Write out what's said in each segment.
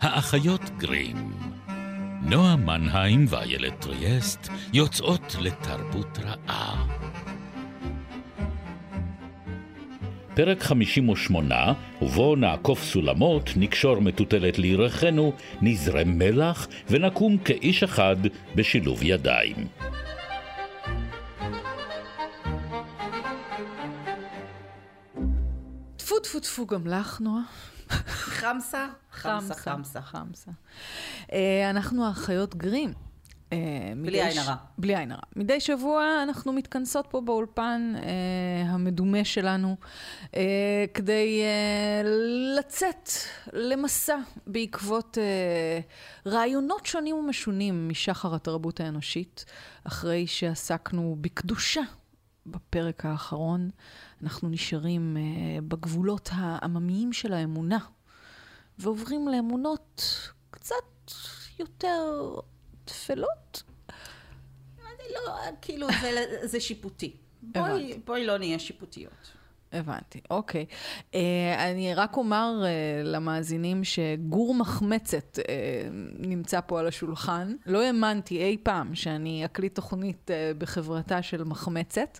האחיות גרים. נועה מנהיים ואיילת טריאסט יוצאות לתרבות רעה. פרק 58, ובו נעקוף סולמות, נקשור מטוטלת לירכנו, נזרם מלח ונקום כאיש אחד בשילוב ידיים. טפו טפו טפו גם לך, נועה. חמסה? חמסה, חמסה. חמסה. אה, אנחנו האחיות גרים. אה, בלי עין הרע. בלי עין הרע. מדי שבוע אנחנו מתכנסות פה באולפן אה, המדומה שלנו, אה, כדי אה, לצאת למסע בעקבות אה, רעיונות שונים ומשונים משחר התרבות האנושית, אחרי שעסקנו בקדושה בפרק האחרון. אנחנו נשארים אה, בגבולות העממיים של האמונה, ועוברים לאמונות קצת יותר טפלות. אני לא, כאילו, זה, זה שיפוטי. בואי. בואי לא נהיה שיפוטיות. הבנתי, אוקיי. אה, אני רק אומר אה, למאזינים שגור מחמצת אה, נמצא פה על השולחן. לא האמנתי אי פעם שאני אקליט תוכנית אה, בחברתה של מחמצת,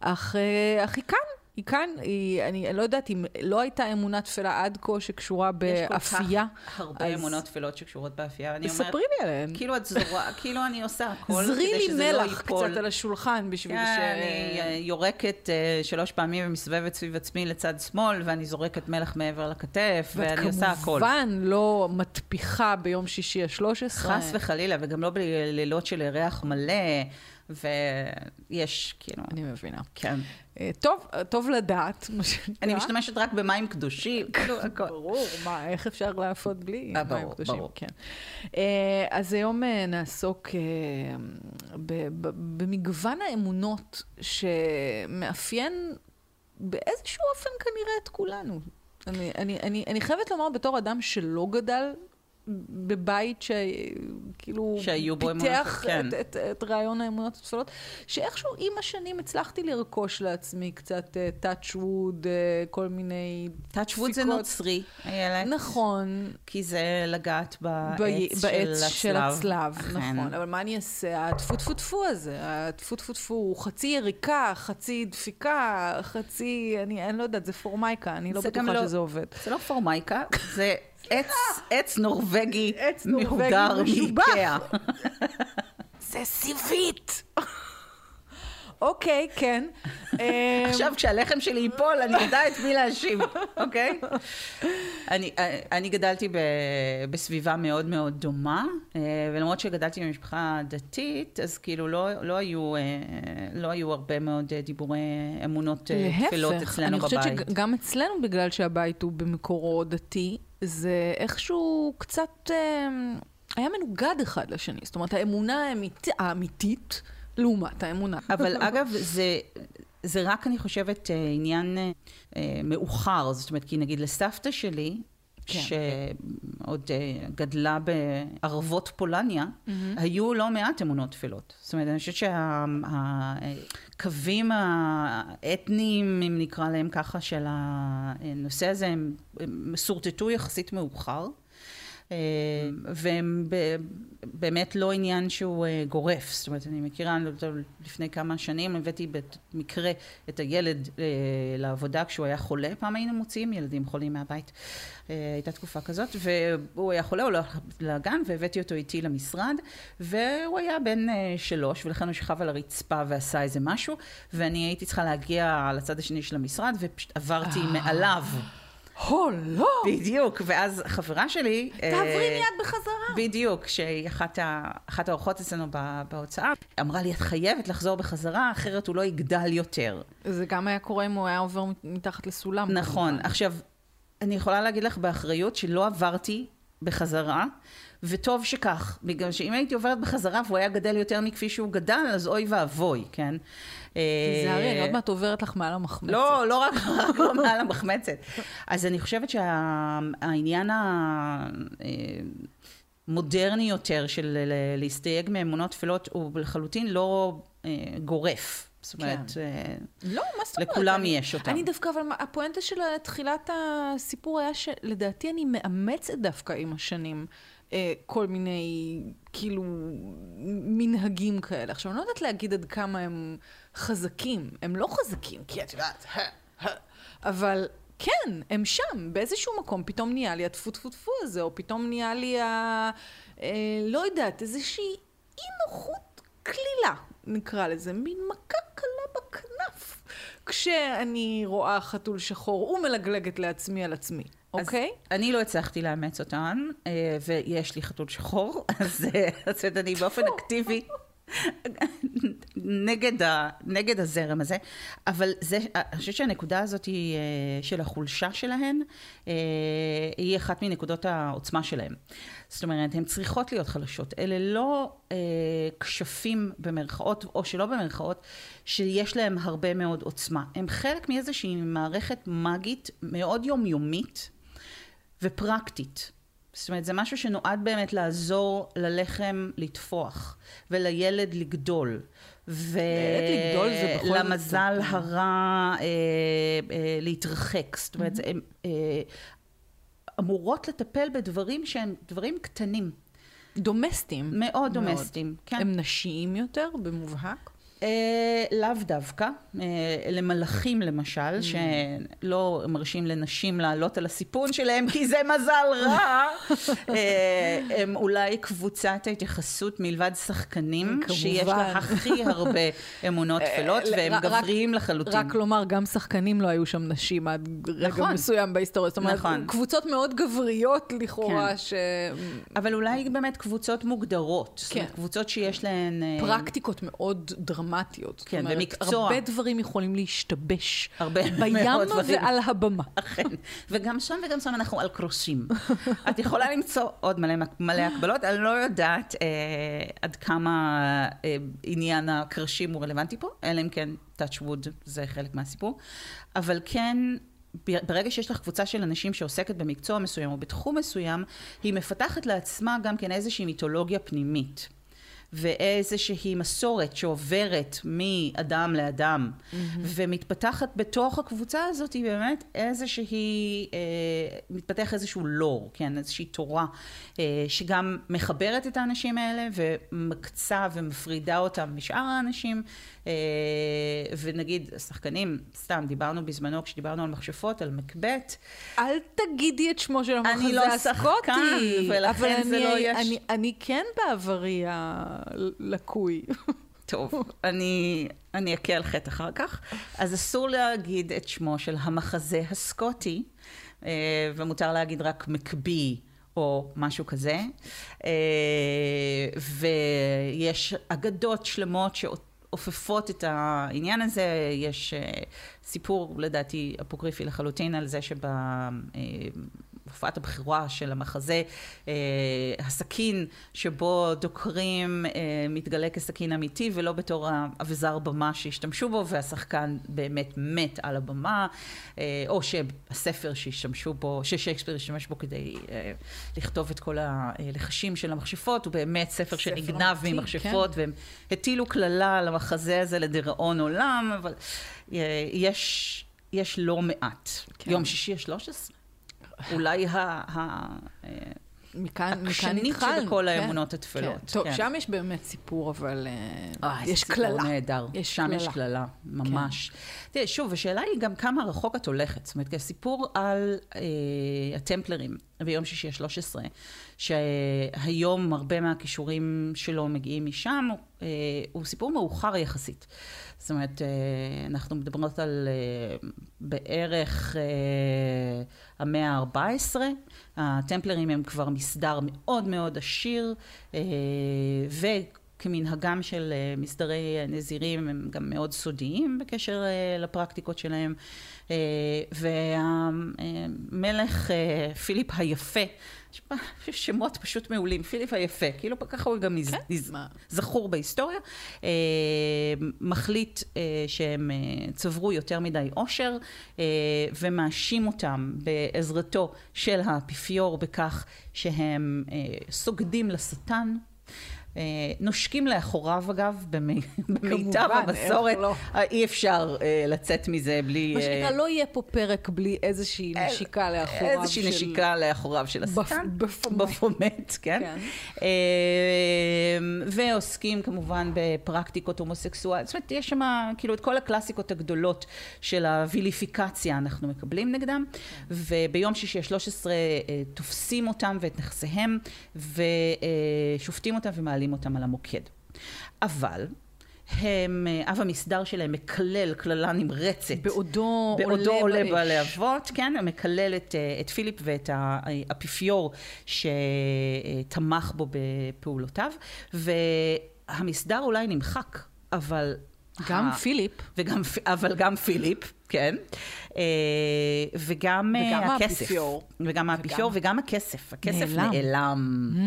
אך, אה, אך היא כאן. היא כאן, היא, אני אני לא יודעת אם לא הייתה אמונה תפלה עד כה שקשורה יש כל באפייה. כך הרבה אז אמונות טפלות שקשורות באפייה. ואני אומרת, ספרי לי עליהן. כאילו את זורה, כאילו אני עושה הכל זרי כדי לי שזה לא מלח ייפול. קצת על השולחן בשביל ש... כן, אני אה, יורקת אה, שלוש פעמים ומסתובבת סביב עצמי לצד שמאל, ואני זורקת מלח מעבר לכתף, ואני עושה הכל. ואת כמובן לא מטפיחה ביום שישי ה-13. חס וחלילה, וגם לא בלילות של ירח מלא, ויש, כאילו, אני מבינה. כן. אה, טוב, אה, טוב לדעת, מה שנקרא. אני משתמשת רק במים קדושים, כאילו. ברור, מה, איך אפשר לעשות בלי אה, מים ברור, קדושים? ברור. כן. אה, אז היום נעסוק במגוון האמונות שמאפיין באיזשהו אופן כנראה את כולנו. אני, אני, אני, אני חייבת לומר בתור אדם שלא גדל בבית שכאילו פיתח כן. את, את, את רעיון האמונות התפלות, שאיכשהו עם השנים הצלחתי לרכוש לעצמי קצת touch wood, אה, כל מיני טאצ'ווד זה. נוצרי, איילת. נכון, כי זה לגעת ב- בעץ של בעץ של הצלב, אכן. נכון. אבל מה אני אעשה? הטפו טפו טפו הזה, הטפו טפו טפו, הוא חצי יריקה, חצי דפיקה, חצי, אני, אני לא יודעת, זה פורמייקה, אני לא בטוחה לא- שזה עובד. זה לא פורמייקה, זה עץ, עץ נורבגי, מהודר. מאיקאה. זה סיבית! אוקיי, כן. אה, עכשיו כשהלחם שלי ייפול, אני אדע את מי להאשים, אוקיי? אני, אני גדלתי ב, בסביבה מאוד מאוד דומה, אה, ולמרות שגדלתי במשפחה דתית, אז כאילו לא, לא, היו, אה, לא היו הרבה מאוד אה, דיבורי אמונות אה, תפילות להפך, אצלנו אני בבית. חושבת שגם אצלנו, בגלל שהבית הוא במקורו דתי, זה איכשהו קצת אה, היה מנוגד אחד לשני. זאת אומרת, האמונה האמית, האמיתית לעומת האמונה. אבל אגב, זה, זה רק, אני חושבת, אה, עניין אה, מאוחר. זאת אומרת, כי נגיד לסבתא שלי, כן. שעוד אה, גדלה בערבות פולניה, היו לא מעט אמונות טפלות. זאת אומרת, אני חושבת שהקווים האתניים, אם נקרא להם ככה, של הנושא הזה, הם הם שורטטו יחסית מאוחר. אה, והם ב- באמת לא עניין שהוא אה, גורף. זאת אומרת, אני מכירה, לא לפני כמה שנים הבאתי במקרה את הילד אה, לעבודה כשהוא היה חולה. פעם היינו מוציאים ילדים חולים מהבית. הייתה תקופה כזאת, והוא היה חולה, הוא לא הלך לגן, והבאתי אותו איתי למשרד, והוא היה בן שלוש, ולכן הוא שכב על הרצפה ועשה איזה משהו, ואני הייתי צריכה להגיע לצד השני של המשרד, ופשוט עברתי מעליו. הו, לא! בדיוק, ואז חברה שלי... תעברי אה, מיד בחזרה. בדיוק, שהיא אחת, ה, אחת האורחות אצלנו בהוצאה, אמרה לי, את חייבת לחזור בחזרה, אחרת הוא לא יגדל יותר. זה גם היה קורה אם הוא היה עובר מתחת לסולם. נכון. כמובן. עכשיו, אני יכולה להגיד לך באחריות שלא עברתי בחזרה, וטוב שכך, בגלל שאם הייתי עוברת בחזרה והוא היה גדל יותר מכפי שהוא גדל, אז אוי ואבוי, כן? תיזהרי, אני עוד מעט עוברת לך מעל המחמצת. לא, לא רק, לא מעל המחמצת. אז אני חושבת שהעניין המודרני יותר של להסתייג מאמונות טפלות הוא לחלוטין לא אה, גורף. זאת אומרת, כן. אה, לא, מה זאת אומרת? לכולם אני- יש אותם. אני דווקא, אבל הפואנטה של תחילת הסיפור היה שלדעתי אני מאמצת דווקא עם השנים אה, כל מיני, כאילו, מנהגים כאלה. עכשיו, אני לא יודעת להגיד עד כמה הם חזקים. הם לא חזקים, כי את יודעת, אבל... כן, הם שם, באיזשהו מקום פתאום נהיה לי הטפו טפו טפו הזה, או פתאום נהיה לי ה... אה, לא יודעת, איזושהי אי נוחות קלילה, נקרא לזה, מין מכה קלה בכנף. כשאני רואה חתול שחור ומלגלגת לעצמי על עצמי, אוקיי? אז אני לא הצלחתי לאמץ אותן, אה, ויש לי חתול שחור, אז אה, אז אני באופן אקטיבי נגד, ה, נגד הזרם הזה, אבל זה, אני חושבת שהנקודה הזאת היא, אה, של החולשה שלהן, אה, היא אחת מנקודות העוצמה שלהן. זאת אומרת, הן צריכות להיות חלשות. אלה לא אה, כשפים במרכאות, או שלא במרכאות, שיש להם הרבה מאוד עוצמה. הם חלק מאיזושהי מערכת מאגית מאוד יומיומית ופרקטית. זאת אומרת, זה משהו שנועד באמת לעזור ללחם לטפוח, ולילד לגדול. ולמזל קצת- הרע אה, אה, להתרחק. זאת אומרת, זה, הם אה, אמורות לטפל בדברים שהם דברים קטנים, דומסטיים. מאוד דומסטיים. כן. הם נשיים יותר, במובהק? אה, לאו דווקא, אה, למלאכים למשל, Mm. שלא מרשים לנשים לעלות על הסיפון שלהם כי זה מזל רע, אה, הם אולי קבוצת ההתייחסות מלבד שחקנים, כמובן. שיש לה הכי הרבה אמונות טפלות, והם רק- גבריים לחלוטין. רק לומר, גם שחקנים לא היו שם נשים עד רגע נכון. מסוים בהיסטוריה. זאת אומרת, נכון. קבוצות מאוד גבריות לכאורה, כן. ש... אבל אולי באמת קבוצות מוגדרות, זאת אומרת, כן. קבוצות שיש להן... פרקטיקות מאוד דרמטיות. זאת כן, אומרת, במקצוע. הרבה דברים יכולים להשתבש. הרבה בים מאוד דברים. ועל הבמה. אכן, וגם שם וגם שם אנחנו על קרוסים. את יכולה למצוא עוד מלא, מלא הקבלות, אני לא יודעת אה, עד כמה אה, עניין הקרשים הוא רלוונטי פה, אלא אם כן touch wood זה חלק מהסיפור, אבל כן... ברגע שיש לך קבוצה של אנשים שעוסקת במקצוע מסוים או בתחום מסוים, היא מפתחת לעצמה גם כן איזושהי מיתולוגיה פנימית. ואיזושהי מסורת שעוברת מאדם לאדם, mm-hmm. ומתפתחת בתוך הקבוצה הזאת, היא באמת איזושהי, אה, מתפתח איזשהו לור, כן, איזושהי תורה, אה, שגם מחברת את האנשים האלה ומקצה ומפרידה אותם משאר האנשים, אה, ונגיד, שחקנים, סתם, דיברנו בזמנו, כשדיברנו על מכשפות, על מקבט, אל תגידי את שמו של המחזה אני לא הסקוטי. שחקן, ולכן זה אני- לא יש- אני, אני כן בעברי הלקוי. טוב, אני, אני אכה על חטא אחר כך. אז אסור להגיד את שמו של המחזה הסקוטי, אה, ומותר להגיד רק מקבי או משהו כזה. אה, ויש אגדות שלמות שאופפות את העניין הזה. יש אה, סיפור, לדעתי, אפוקריפי לחלוטין על זה שב... אה, הבכורה של המחזה, אה, הסכין שבו דוקרים אה, מתגלה כסכין אמיתי ולא בתור האבזר במה שהשתמשו בו והשחקן באמת מת על הבמה, או שהספר שהשתמשו בו, ששייקספיר השתמש בו כדי לכתוב את כל הלחשים של המכשפות, הוא באמת ספר ספר שנגנב ממכשפות, והם הטילו קללה על המחזה הזה לדיראון עולם, אבל יש, יש לא מעט. כן. יום שישי ה-13. אולי ה... ה... אה, מכאן, מכאן התחלנו. שבכל כן, האמונות הטפלות, כן. טוב, כן. שם יש באמת סיפור, אבל אה, אה, יש זה סיפור קללה. נהדר. יש שם יש קללה. קללה, ממש. תראה, שוב, השאלה היא גם כמה רחוק את הולכת. זאת אומרת, כי הסיפור על אה, הטמפלרים ביום שישי ה-13, שהיום הרבה מהכישורים שלו מגיעים משם, אה, הוא סיפור מאוחר יחסית. זאת אומרת, אה, אנחנו מדברות על אה, בערך אה, המאה ה-14. הטמפלרים הם כבר מסדר מאוד מאוד עשיר, אה, וכמנהגם של אה, מסדרי נזירים הם גם מאוד סודיים בקשר אה, לפרקטיקות שלהם. אה, והמלך אה, פיליפ היפה, שמות פשוט מעולים, פיליפ היפה, כאילו ככה הוא גם כן? זכור בהיסטוריה, אה, מחליט אה, שהם אה, צברו יותר מדי עושר אה, ומאשים אותם בעזרתו של האפיפיור בכך שהם אה, סוגדים לשטן. אה, נושקים לאחוריו אגב, במיטב המסורת, לא. אה, אי אפשר אה, לצאת מזה בלי... מה שנקרא, לא יהיה פה פרק בלי איזושהי נשיקה לאחוריו איזושהי נשיקה לאחוריו של השחקן. בפומט, כן. כן. ועוסקים כמובן בפרקטיקות הומוסקסואליות, זאת אומרת, יש שם כאילו את כל הקלאסיקות הגדולות של הוויליפיקציה אנחנו מקבלים נגדם. וביום שישי ה-13 תופסים אותם ואת נכסיהם, ושופטים אותם ומעלים מעלים אותם על המוקד. אבל הם, אה, אב המסדר שלהם מקלל קללה נמרצת. בעודו, בעודו עולה, עולה בלהבות, כן, הוא מקלל את, אה, את פיליפ ואת האפיפיור שתמך בו בפעולותיו, והמסדר אולי נמחק, אבל... גם ה... פיליפ. וגם, אבל גם פיליפ, כן. אה, וגם, אה, וגם הכסף. האפיפיור. וגם האפיפיור וגם הכסף. הכסף נעלם. נעלם. Mm.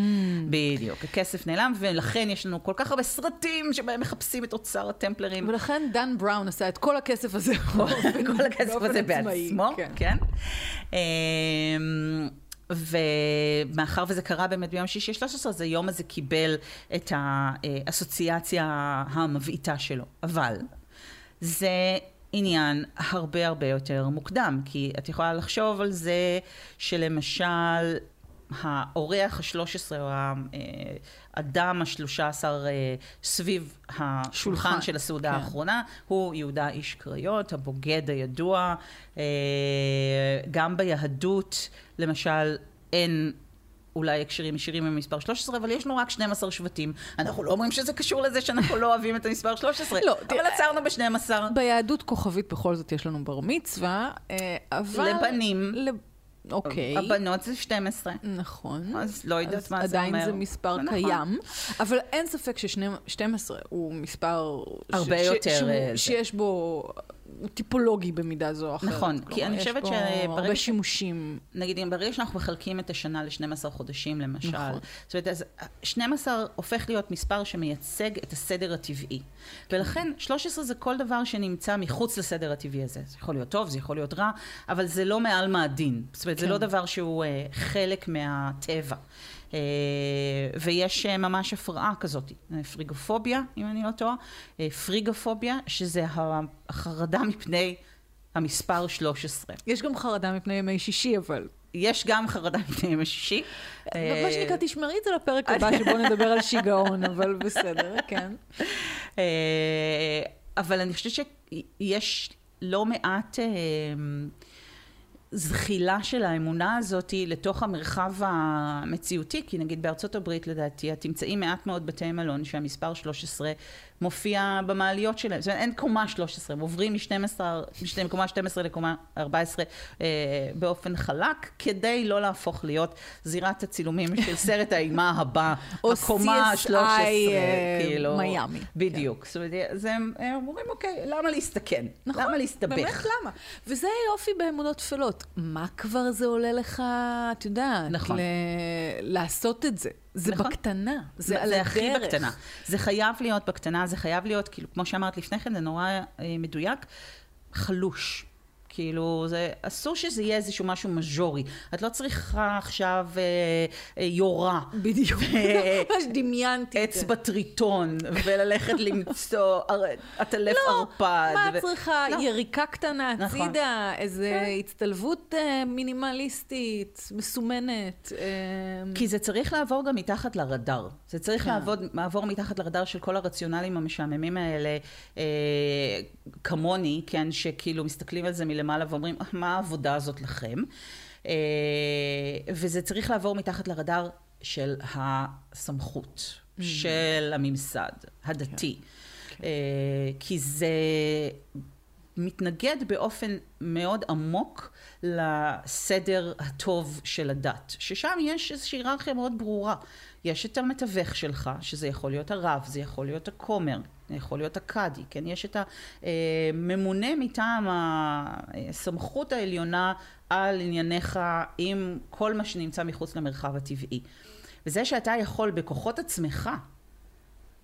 בדיוק, הכסף נעלם, ולכן יש לנו כל כך הרבה סרטים שבהם מחפשים את אוצר הטמפלרים. ולכן דן בראון עשה את כל הכסף הזה. כל הכסף הזה בעצמו, כן. כן. ומאחר וזה קרה באמת ביום שישי 13, אז היום הזה קיבל את האסוציאציה המבעיטה שלו. אבל זה עניין הרבה הרבה יותר מוקדם, כי את יכולה לחשוב על זה שלמשל האורח השלוש עשרה או האדם השלושה עשר אה, סביב השולחן של הסעודה כן. האחרונה הוא יהודה איש קריות, הבוגד הידוע. אה, גם ביהדות למשל אין אולי הקשרים ישירים עם מספר 13, אבל יש לנו רק 12 שבטים. אנחנו לא אומרים שזה קשור לזה שאנחנו לא אוהבים את המספר 13, לא, אבל עצרנו ב-12. ביהדות כוכבית בכל זאת יש לנו בר מצווה, אה, אבל... לבנים. אוקיי. הבנות זה 12. נכון. אז לא יודעת מה זה אומר. עדיין זה מספר נכון. קיים, אבל אין ספק ש-12 הוא מספר... הרבה ש- יותר. ש- אה, שיש בו הוא טיפולוגי במידה זו או אחרת. נכון, כי אני חושבת שברגע... יש פה הרבה שימושים. נגיד, ברגע שאנחנו מחלקים את השנה ל-12 חודשים, למשל, נכון. זאת אומרת, אז 12 הופך להיות מספר שמייצג את הסדר הטבעי. ולכן 13 זה כל דבר שנמצא מחוץ לסדר הטבעי הזה. זה יכול להיות טוב, זה יכול להיות רע, אבל זה לא מעל מהדין. זאת אומרת, כן. זה לא דבר שהוא uh, חלק מהטבע. אה, ויש אה, ממש הפרעה כזאת, אה, פריגופוביה, אם אני לא טועה, פריגופוביה, שזה החרדה מפני המספר 13. יש גם חרדה מפני ימי שישי, אבל... יש גם חרדה מפני ימי שישי. מה שנקרא, תשמרי את זה לפרק הבא שבו נדבר על שיגעון, אבל בסדר, כן. אבל אני חושבת שיש לא מעט... זחילה של האמונה הזאת לתוך המרחב המציאותי, כי נגיד בארצות הברית לדעתי, את תמצאי מעט מאוד בתי מלון שהמספר 13 מופיע במעליות שלהם. זאת אומרת, אין קומה 13, הם עוברים מ-12, מקומה 12 לקומה 14 אה, באופן חלק, כדי לא להפוך להיות זירת הצילומים של סרט האימה הבא, הקומה ה-13, אה, כאילו. מיאמי. בדיוק. כן. זאת אומרת, זה, הם אומרים, אוקיי, למה להסתכן? נכון, למה להסתבך? באמת למה? וזה יופי באמונות טפלות. מה כבר זה עולה לך, את יודעת, נכון. ל- לעשות את זה? זה נכון. בקטנה, זה, זה. זה הכי בקטנה. זה חייב להיות בקטנה, זה חייב להיות, כאילו, כמו שאמרת לפני כן, זה נורא אה, מדויק, חלוש. כאילו, זה, אסור שזה יהיה איזשהו משהו מז'ורי. את לא צריכה עכשיו אה, אה, יורה. בדיוק. ממש דמיינתי את זה. אצבע טריטון, וללכת למצוא עטלף לא, ערפד. מה את צריכה? לא. יריקה קטנה נכון. הצידה, נכון. איזה כן. הצטלבות אה, מינימליסטית, מסומנת. אה... כי זה צריך לעבור גם מתחת לרדאר. זה צריך כן. לעבוד, לעבור מתחת לרדאר של כל הרציונלים המשעממים האלה, אה, כמוני, כן, שכאילו מסתכלים על זה מלמעלה. למעלה ואומרים, אה, מה העבודה הזאת לכם? אה, וזה צריך לעבור מתחת לרדאר של הסמכות, mm. של הממסד הדתי. כן. כן. כי זה מתנגד באופן מאוד עמוק לסדר הטוב של הדת, ששם יש איזושהי היררכיה מאוד ברורה. יש את המתווך שלך, שזה יכול להיות הרב, זה יכול להיות הכומר, יכול להיות הקאדי, כן? יש את הממונה מטעם הסמכות העליונה על ענייניך עם כל מה שנמצא מחוץ למרחב הטבעי. וזה שאתה יכול בכוחות עצמך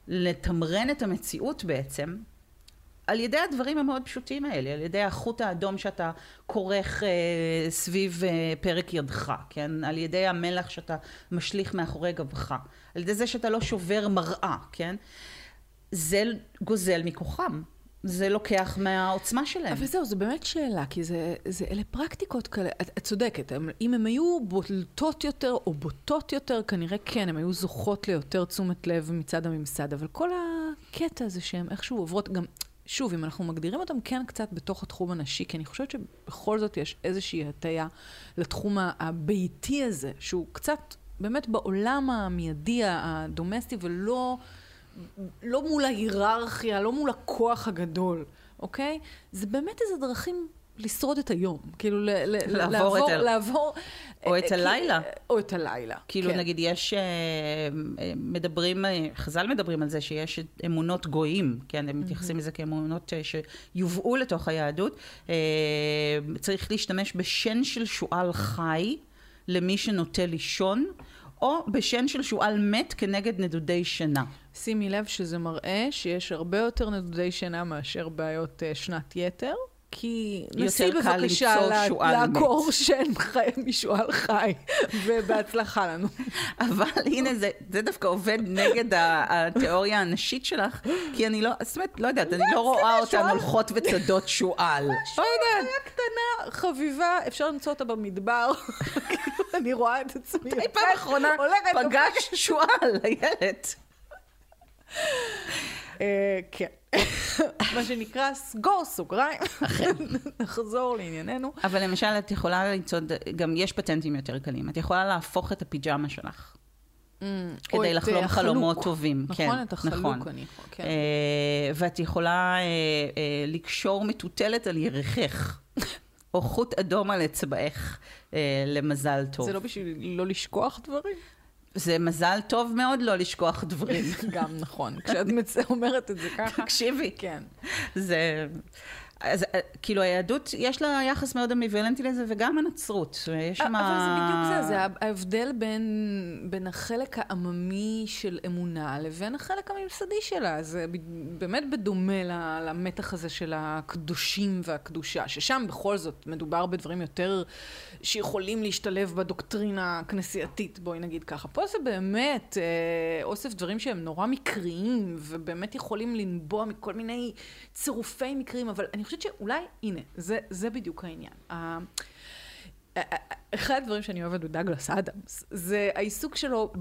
לתמרן את המציאות בעצם, על ידי הדברים המאוד פשוטים האלה, על ידי החוט האדום שאתה כורך אה, סביב אה, פרק ידך, כן? על ידי המלח שאתה משליך מאחורי גבך, על ידי זה שאתה לא שובר מראה, כן? זה גוזל מכוחם. זה לוקח מהעוצמה שלהם. אבל זהו, זו באמת שאלה, כי זה, זה אלה פרקטיקות כאלה, את, את צודקת, הם, אם הן היו בולטות יותר או בוטות יותר, כנראה כן, הן היו זוכות ליותר תשומת לב מצד הממסד, אבל כל הקטע הזה שהן איכשהו עוברות, גם, שוב, אם אנחנו מגדירים אותם כן קצת בתוך התחום הנשי, כי אני חושבת שבכל זאת יש איזושהי הטיה לתחום הביתי הזה, שהוא קצת באמת בעולם המיידי, הדומסטי, ולא... לא מול ההיררכיה, לא מול הכוח הגדול, אוקיי? זה באמת איזה דרכים לשרוד את היום. כאילו, ל- ל- לעבור לעבור, את ה- לעבור... או אה, את כי- הלילה. או את הלילה. כאילו כן. נגיד יש, אה, אה, מדברים, אה, חז"ל מדברים על זה שיש אמונות גויים, כן, הם מתייחסים לזה כאמונות אה, שיובאו לתוך היהדות. אה, צריך להשתמש בשן של שועל חי למי שנוטה לישון, או בשן של שועל מת כנגד נדודי שינה. שימי לב שזה מראה שיש הרבה יותר נדודי שינה מאשר בעיות אה, שנת יתר. כי נסי בבקשה שועל. לעקור שן חי משועל חי, ובהצלחה לנו. אבל הנה זה, זה דווקא עובד נגד התיאוריה הנשית שלך, כי אני לא, זאת אומרת, לא יודעת, אני לא רואה אותן שועל. הולכות וצדות שועל. לא יודעת. חיה קטנה, חביבה, אפשר למצוא אותה במדבר. כאילו, אני רואה את עצמי. מתי פעם אחרונה הולכת- פגשת שועל, איילת? אה, כן. מה שנקרא, סגור סוגריים. נחזור לענייננו. אבל למשל, את יכולה לצעוד, גם יש פטנטים יותר קלים. את יכולה להפוך את הפיג'מה שלך. או כדי לחלום אה, חלומות. טובים. נכון, כן, את החלוק נכון. אני יכולה, כן. אה, ואת יכולה אה, לקשור מטוטלת על ירכך, או חוט אדום על אצבעך, למזל טוב. זה לא בשביל לא לשכוח דברים? זה מזל טוב מאוד לא לשכוח דברים. גם נכון. כשאת אומרת את זה ככה. תקשיבי, כן. זה... אז אה, כאילו היהדות, יש לה יחס מאוד אמביוולנטי לזה, וגם הנצרות. יש שם... אבל זה בדיוק זה, זה ההבדל בין, בין החלק העממי של אמונה לבין החלק הממסדי שלה. זה באמת בדומה למתח הזה של הקדושים והקדושה, ששם בכל זאת מדובר בדברים יותר שיכולים להשתלב בדוקטרינה הכנסייתית, בואי נגיד ככה. פה זה באמת אה, אוסף דברים שהם נורא מקריים, ובאמת יכולים לנבוע מכל מיני צירופי מקרים, אבל אני חושבת שאולי, הנה, זה, זה בדיוק העניין. אחד הדברים שאני אוהבת בדגלס אדמס, זה העיסוק שלו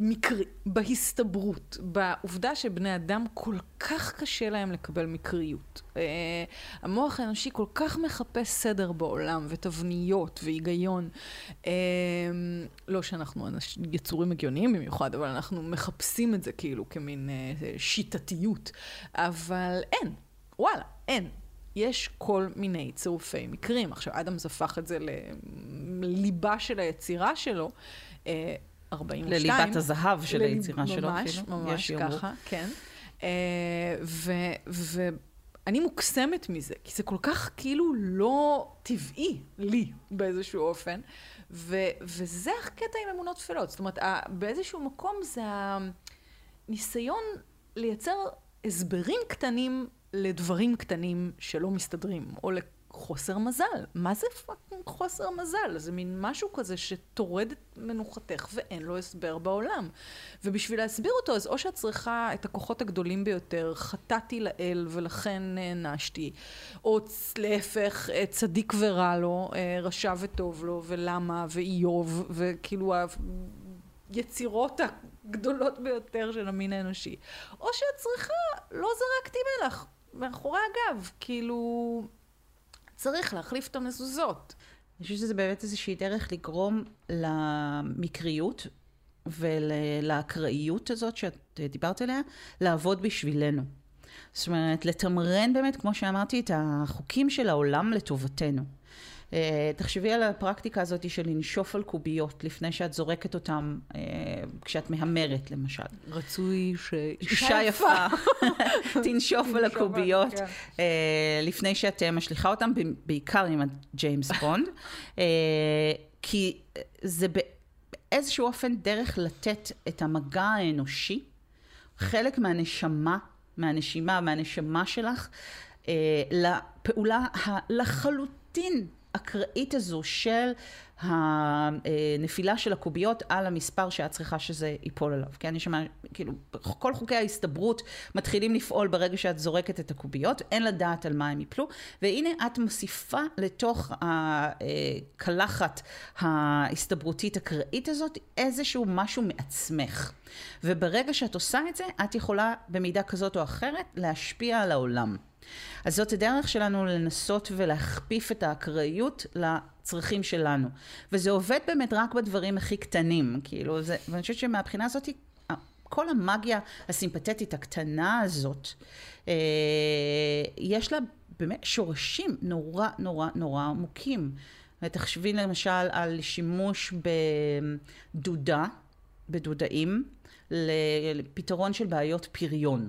במקרי, בהסתברות, בעובדה שבני אדם כל כך קשה להם לקבל מקריות. אה, המוח האנושי כל כך מחפש סדר בעולם, ותבניות, והיגיון. אה, לא שאנחנו אנש, יצורים הגיוניים במיוחד, אבל אנחנו מחפשים את זה כאילו כמין אה, שיטתיות. אבל אין, וואלה, אין. יש כל מיני צירופי מקרים. עכשיו, אדמס הפך את זה לליבה של היצירה שלו. אה, 42. לליבת הזהב של לליב- היצירה שלו ממש, אפילו. ממש שיאמרו. ככה, כן. אה, ו- ואני מוקסמת מזה, כי זה כל כך כאילו לא טבעי לי באיזשהו אופן, ו- וזה הקטע עם אמונות טפלות. זאת אומרת, באיזשהו מקום זה הניסיון לייצר הסברים קטנים לדברים קטנים שלא מסתדרים, או לחוסר מזל. מה זה fucking חוסר מזל? זה מין משהו כזה שטורד את מנוחתך ואין לו הסבר בעולם. ובשביל להסביר אותו, אז או שאת צריכה את הכוחות הגדולים ביותר, חטאתי לאל ולכן נענשתי, או להפך, צדיק ורע לו, אה, רשע וטוב לו, ולמה, ואיוב, וכאילו היצירות הגדולות ביותר של המין האנושי. או שאת צריכה, לא זרקתי מלח מאחורי הגב, כאילו, צריך להחליף את המזוזות. אני חושבת שזה באמת איזושהי דרך לגרום למקריות ולאקראיות הזאת שאת אה, דיברת עליה, לעבוד בשבילנו. זאת אומרת, לתמרן באמת, כמו שאמרתי, את החוקים של העולם לטובתנו. אה, תחשבי על הפרקטיקה הזאת של לנשוף על קוביות לפני שאת זורקת אותן אה, כשאת מהמרת, למשל. רצוי ש... אישה יפה, תנשוף על הקוביות כן. אה, לפני שאת משליכה אותם, ב- בעיקר עם הג'יימס בונד, כי זה באיזשהו אופן דרך לתת את המגע האנושי, חלק מהנשמה מהנשימה, מהנשמה שלך, לפעולה הלחלוטין אקראית הזו של הנפילה של הקוביות על המספר שאת צריכה שזה ייפול עליו. כן, יש שם, כאילו, כל חוקי ההסתברות מתחילים לפעול ברגע שאת זורקת את הקוביות, אין לדעת על מה הם ייפלו, והנה את מוסיפה לתוך הקלחת ההסתברותית אקראית הזאת איזשהו משהו מעצמך. וברגע שאת עושה את זה, את יכולה במידה כזאת או אחרת להשפיע על העולם. אז זאת הדרך שלנו לנסות ולהכפיף את האקראיות לצרכים שלנו. וזה עובד באמת רק בדברים הכי קטנים, כאילו, זה, ואני חושבת שמבחינה הזאת, כל המאגיה הסימפתטית הקטנה הזאת, אה, יש לה באמת שורשים נורא נורא נורא עמוקים. תחשבי למשל על שימוש בדודה, בדודאים, לפתרון של בעיות פריון.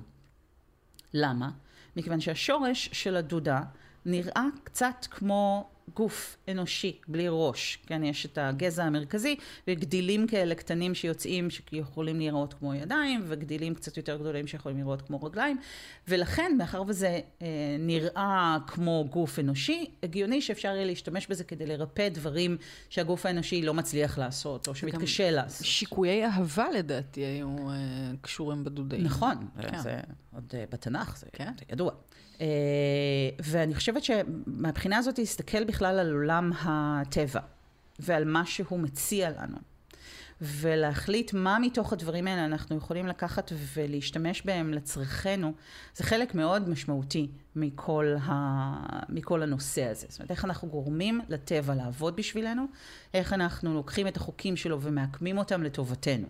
למה? מכיוון שהשורש של הדודה נראה קצת כמו גוף אנושי, בלי ראש. כן, יש את הגזע המרכזי, וגדילים כאלה קטנים שיוצאים, שיכולים לראות כמו ידיים, וגדילים קצת יותר גדולים שיכולים לראות כמו רגליים. ולכן, מאחר וזה אה, נראה כמו גוף אנושי, הגיוני שאפשר יהיה להשתמש בזה כדי לרפא דברים שהגוף האנושי לא מצליח לעשות, או שמתקשה לעשות. שיקויי אהבה לדעתי היו אה, קשורים בדודאים. נכון, כן. זה עוד אה, בתנ"ך, זה כן. ידוע. אה, ואני חושבת שמבחינה הזאת להסתכל בכלל על עולם הטבע ועל מה שהוא מציע לנו. ולהחליט מה מתוך הדברים האלה אנחנו יכולים לקחת ולהשתמש בהם לצרכנו, זה חלק מאוד משמעותי מכל, ה... מכל הנושא הזה. זאת אומרת, איך אנחנו גורמים לטבע לעבוד בשבילנו, איך אנחנו לוקחים את החוקים שלו ומעקמים אותם לטובתנו.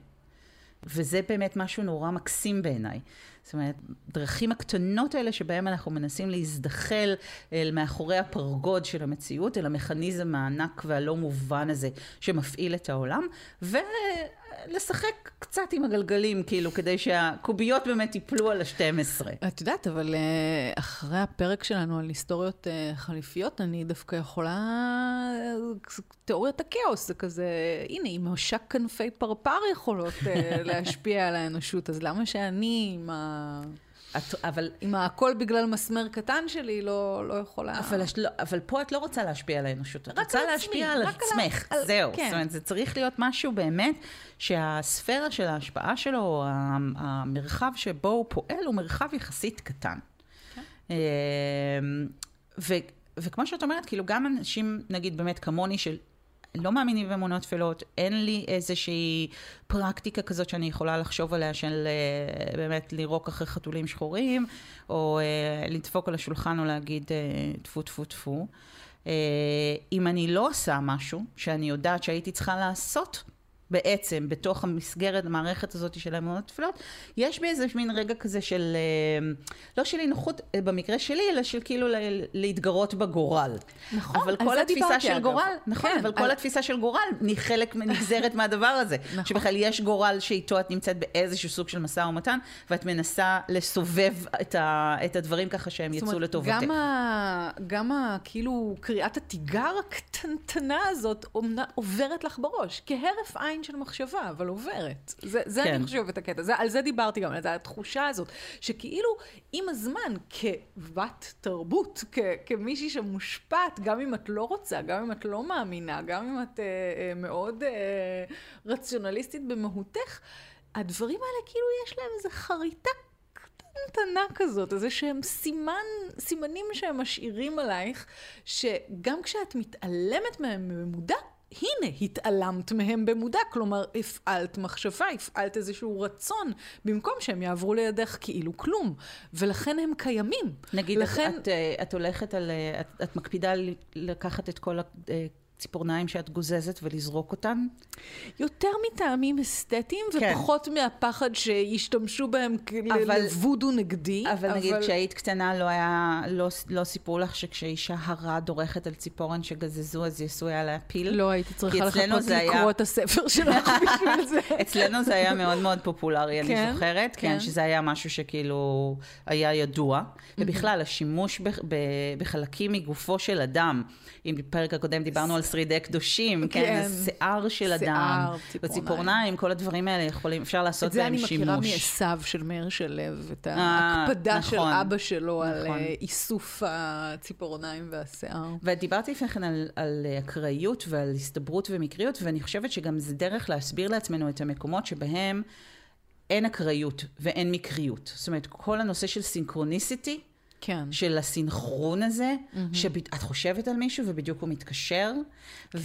וזה באמת משהו נורא מקסים בעיניי. זאת אומרת, דרכים הקטנות האלה שבהם אנחנו מנסים להזדחל אל מאחורי הפרגוד של המציאות, אל המכניזם הענק והלא מובן הזה שמפעיל את העולם, ולשחק קצת עם הגלגלים, כאילו, כדי שהקוביות באמת ייפלו על ה-12. את יודעת, אבל אה, אחרי הפרק שלנו על היסטוריות אה, חליפיות, אני דווקא יכולה... תיאוריית הכאוס, זה כזה, הנה, עם משק כנפי פרפר יכולות אה, להשפיע על האנושות, אז למה שאני עם ה... את, אבל... עם הכל בגלל מסמר קטן שלי, לא, לא יכולה... אבל, לא, אבל פה את לא רוצה להשפיע על האנושות, את רוצה להשפיע על עצמך, על... זהו. כן. זאת אומרת, זה צריך להיות משהו באמת, שהספירה של ההשפעה שלו, המרחב שבו הוא פועל, הוא מרחב יחסית קטן. כן. אמ, ו, וכמו שאת אומרת, כאילו גם אנשים, נגיד באמת כמוני, של לא מאמינים באמונות טפלות, אין לי איזושהי פרקטיקה כזאת שאני יכולה לחשוב עליה של uh, באמת לירוק אחרי חתולים שחורים, או uh, לדפוק על השולחן או להגיד uh, טפו טפו טפו. Uh, אם אני לא עושה משהו שאני יודעת שהייתי צריכה לעשות, בעצם, בתוך המסגרת, המערכת הזאת של האמונות תפילות, יש בי איזה מין רגע כזה של, אה, לא של אי נוחות אה, במקרה שלי, אלא של כאילו להתגרות בגורל. נכון, אבל כל התפיסה של אגב. גורל, נכון, כן, אבל על... כל התפיסה של גורל היא חלק נגזרת מהדבר הזה. נכון. שבכלל יש גורל שאיתו את נמצאת באיזשהו סוג של משא ומתן, ואת מנסה לסובב את, ה, את הדברים ככה שהם יצאו לטובתך. גם, ה, גם ה, כאילו קריאת התיגר הקטנטנה הזאת עוברת לך בראש, כהרף עין. עין של מחשבה, אבל עוברת. זה, זה כן. אני חושבת הקטע, זה, על זה דיברתי גם, על התחושה הזאת, שכאילו עם הזמן, כבת תרבות, כ, כמישהי שמושפעת, גם אם את לא רוצה, גם אם את לא מאמינה, גם אם את אה, אה, מאוד אה, רציונליסטית במהותך, הדברים האלה כאילו יש להם איזו חריטה קטנה כזאת, איזה שהם סימן, סימנים שהם משאירים עלייך, שגם כשאת מתעלמת מהם במודע, הנה, התעלמת מהם במודע, כלומר, הפעלת מחשבה, הפעלת איזשהו רצון, במקום שהם יעברו לידך כאילו כלום, ולכן הם קיימים. נגיד, לכן... את, את, אה, את הולכת על, אה, את, את מקפידה לקחת את כל אה, ציפורניים שאת גוזזת ולזרוק אותן? יותר מטעמים אסתטיים כן. ופחות מהפחד שישתמשו בהם אבל, לוודו נגדי. אבל, אבל נגיד כשהיית קטנה לא היה, לא, לא סיפרו לך שכשאישה הרה דורכת על ציפורן שגזזו אז היא עשויה להפיל? לא, הייתי צריכה לחכות לקרוא היה... את הספר שלך בשביל זה. אצלנו זה היה מאוד מאוד פופולרי, כן? אני זוכרת, כן, כן, שזה היה משהו שכאילו היה ידוע. ובכלל, השימוש בחלקים מגופו של אדם, אם בפרק הקודם דיברנו על שרידי קדושים, כן, כן. השיער של שיער, אדם, ציפורניים. בציפורניים, כל הדברים האלה יכולים, אפשר לעשות את זה בהם אני שימוש. מכירה מעשיו של מאיר שלו, את אה, ההקפדה של נכון, אבא שלו על נכון. אה, איסוף הציפורניים והשיער. ודיברתי לפני כן על, על אקראיות ועל הסתברות ומקריות, ואני חושבת שגם זה דרך להסביר לעצמנו את המקומות שבהם אין אקראיות ואין מקריות. זאת אומרת, כל הנושא של סינכרוניסיטי, כן. של הסינכרון הזה, mm-hmm. שאת חושבת על מישהו ובדיוק הוא מתקשר, כן.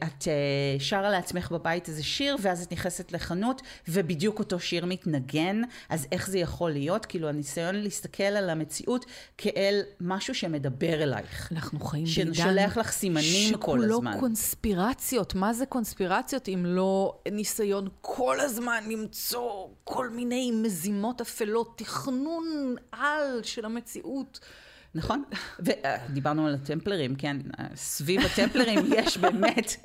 ואת uh, שרה לעצמך בבית איזה שיר, ואז את נכנסת לחנות, ובדיוק אותו שיר מתנגן, אז איך זה יכול להיות? כאילו, הניסיון להסתכל על המציאות כאל משהו שמדבר אלייך. אנחנו חיים בעידן... ששולח לך סימנים כל שכולו הזמן. קונספירציות. מה זה קונספירציות אם לא ניסיון כל הזמן למצוא כל מיני מזימות אפלות, תכנון על של המציאות? נכון? ודיברנו על הטמפלרים, כן, סביב הטמפלרים יש באמת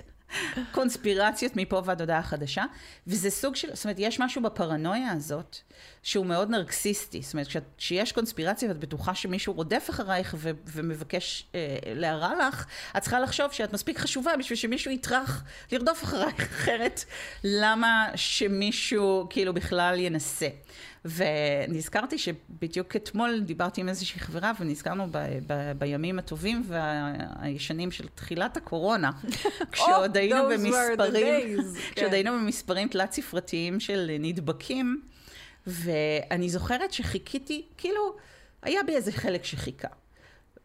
קונספירציות מפה ועד הודעה חדשה, וזה סוג של, זאת אומרת, יש משהו בפרנויה הזאת שהוא מאוד נרקסיסטי, זאת אומרת, כשיש קונספירציה ואת בטוחה שמישהו רודף אחרייך ו- ומבקש אה, להרע לך, את צריכה לחשוב שאת מספיק חשובה בשביל שמישהו יטרח לרדוף אחרייך, אחרת למה שמישהו כאילו בכלל ינסה. ונזכרתי שבדיוק אתמול דיברתי עם איזושהי חברה ונזכרנו ב- ב- בימים הטובים והישנים של תחילת הקורונה, כשעוד היינו those were the במספרים, כשעוד כן. היינו במספרים תלת ספרתיים של נדבקים, ואני זוכרת שחיכיתי, כאילו, היה בי איזה חלק שחיכה.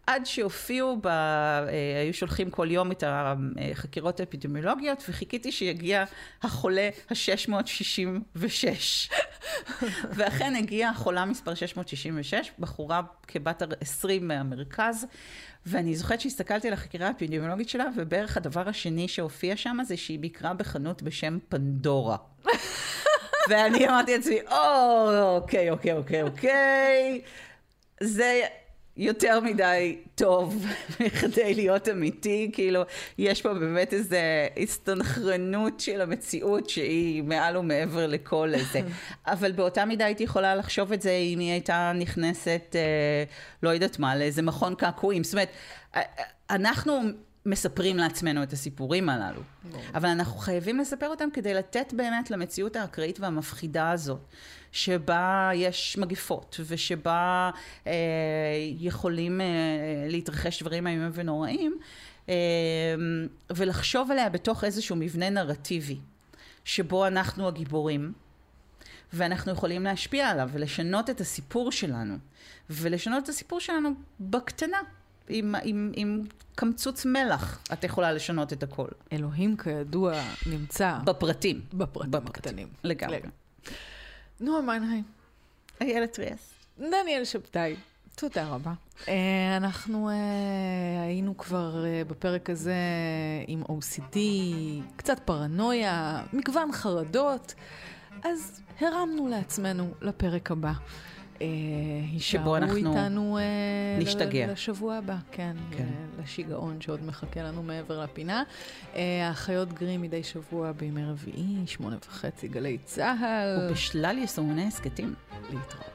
עד שהופיעו, ב... אה, היו שולחים כל יום את החקירות האפידמיולוגיות, וחיכיתי שיגיע החולה ה-666. ואכן הגיעה החולה מספר 666, בחורה כבת 20 מהמרכז, ואני זוכרת שהסתכלתי על החקירה האפידמיולוגית שלה, ובערך הדבר השני שהופיע שם זה שהיא ביקרה בחנות בשם פנדורה. ואני אמרתי לעצמי, "או, אוקיי, אוקיי, אוקיי, אוקיי, זה יותר מדי טוב כדי להיות אמיתי, כאילו, יש פה באמת איזו הסתנכרנות של המציאות שהיא מעל ומעבר לכל איזה. אבל באותה מידה הייתי יכולה לחשוב את זה אם היא הייתה נכנסת, אה, לא יודעת מה, לאיזה מכון קעקועים. זאת אומרת, אה, אה, אנחנו... מספרים לעצמנו את הסיפורים הללו. אבל אנחנו חייבים לספר אותם כדי לתת באמת למציאות האקראית והמפחידה הזאת, שבה יש מגפות, ושבה אה, יכולים אה, להתרחש דברים איומים ונוראים, אה, ולחשוב עליה בתוך איזשהו מבנה נרטיבי, שבו אנחנו הגיבורים. ואנחנו יכולים להשפיע עליו ולשנות את הסיפור שלנו. ולשנות את הסיפור שלנו בקטנה. עם, עם, עם קמצוץ מלח את יכולה לשנות את הכל. אלוהים כידוע נמצא בפרטים. בפרטים הקטנים. לגמרי. נועה מיינהיים, איילת ריאס. דניאל שבתאי, תודה רבה. אה, אנחנו אה, היינו כבר אה, בפרק הזה עם OCD, קצת פרנויה, מגוון חרדות, אז הרמנו לעצמנו לפרק הבא. אה, שבו אנחנו איתנו אה, נשתגע. לשבוע הבא, כן, כן. ל- לשיגעון שעוד מחכה לנו מעבר לפינה. אה, האחיות גרים מדי שבוע בימי רביעי, שמונה וחצי, גלי צה"ל. ובשלל יישומוני הסכתים. להתראות.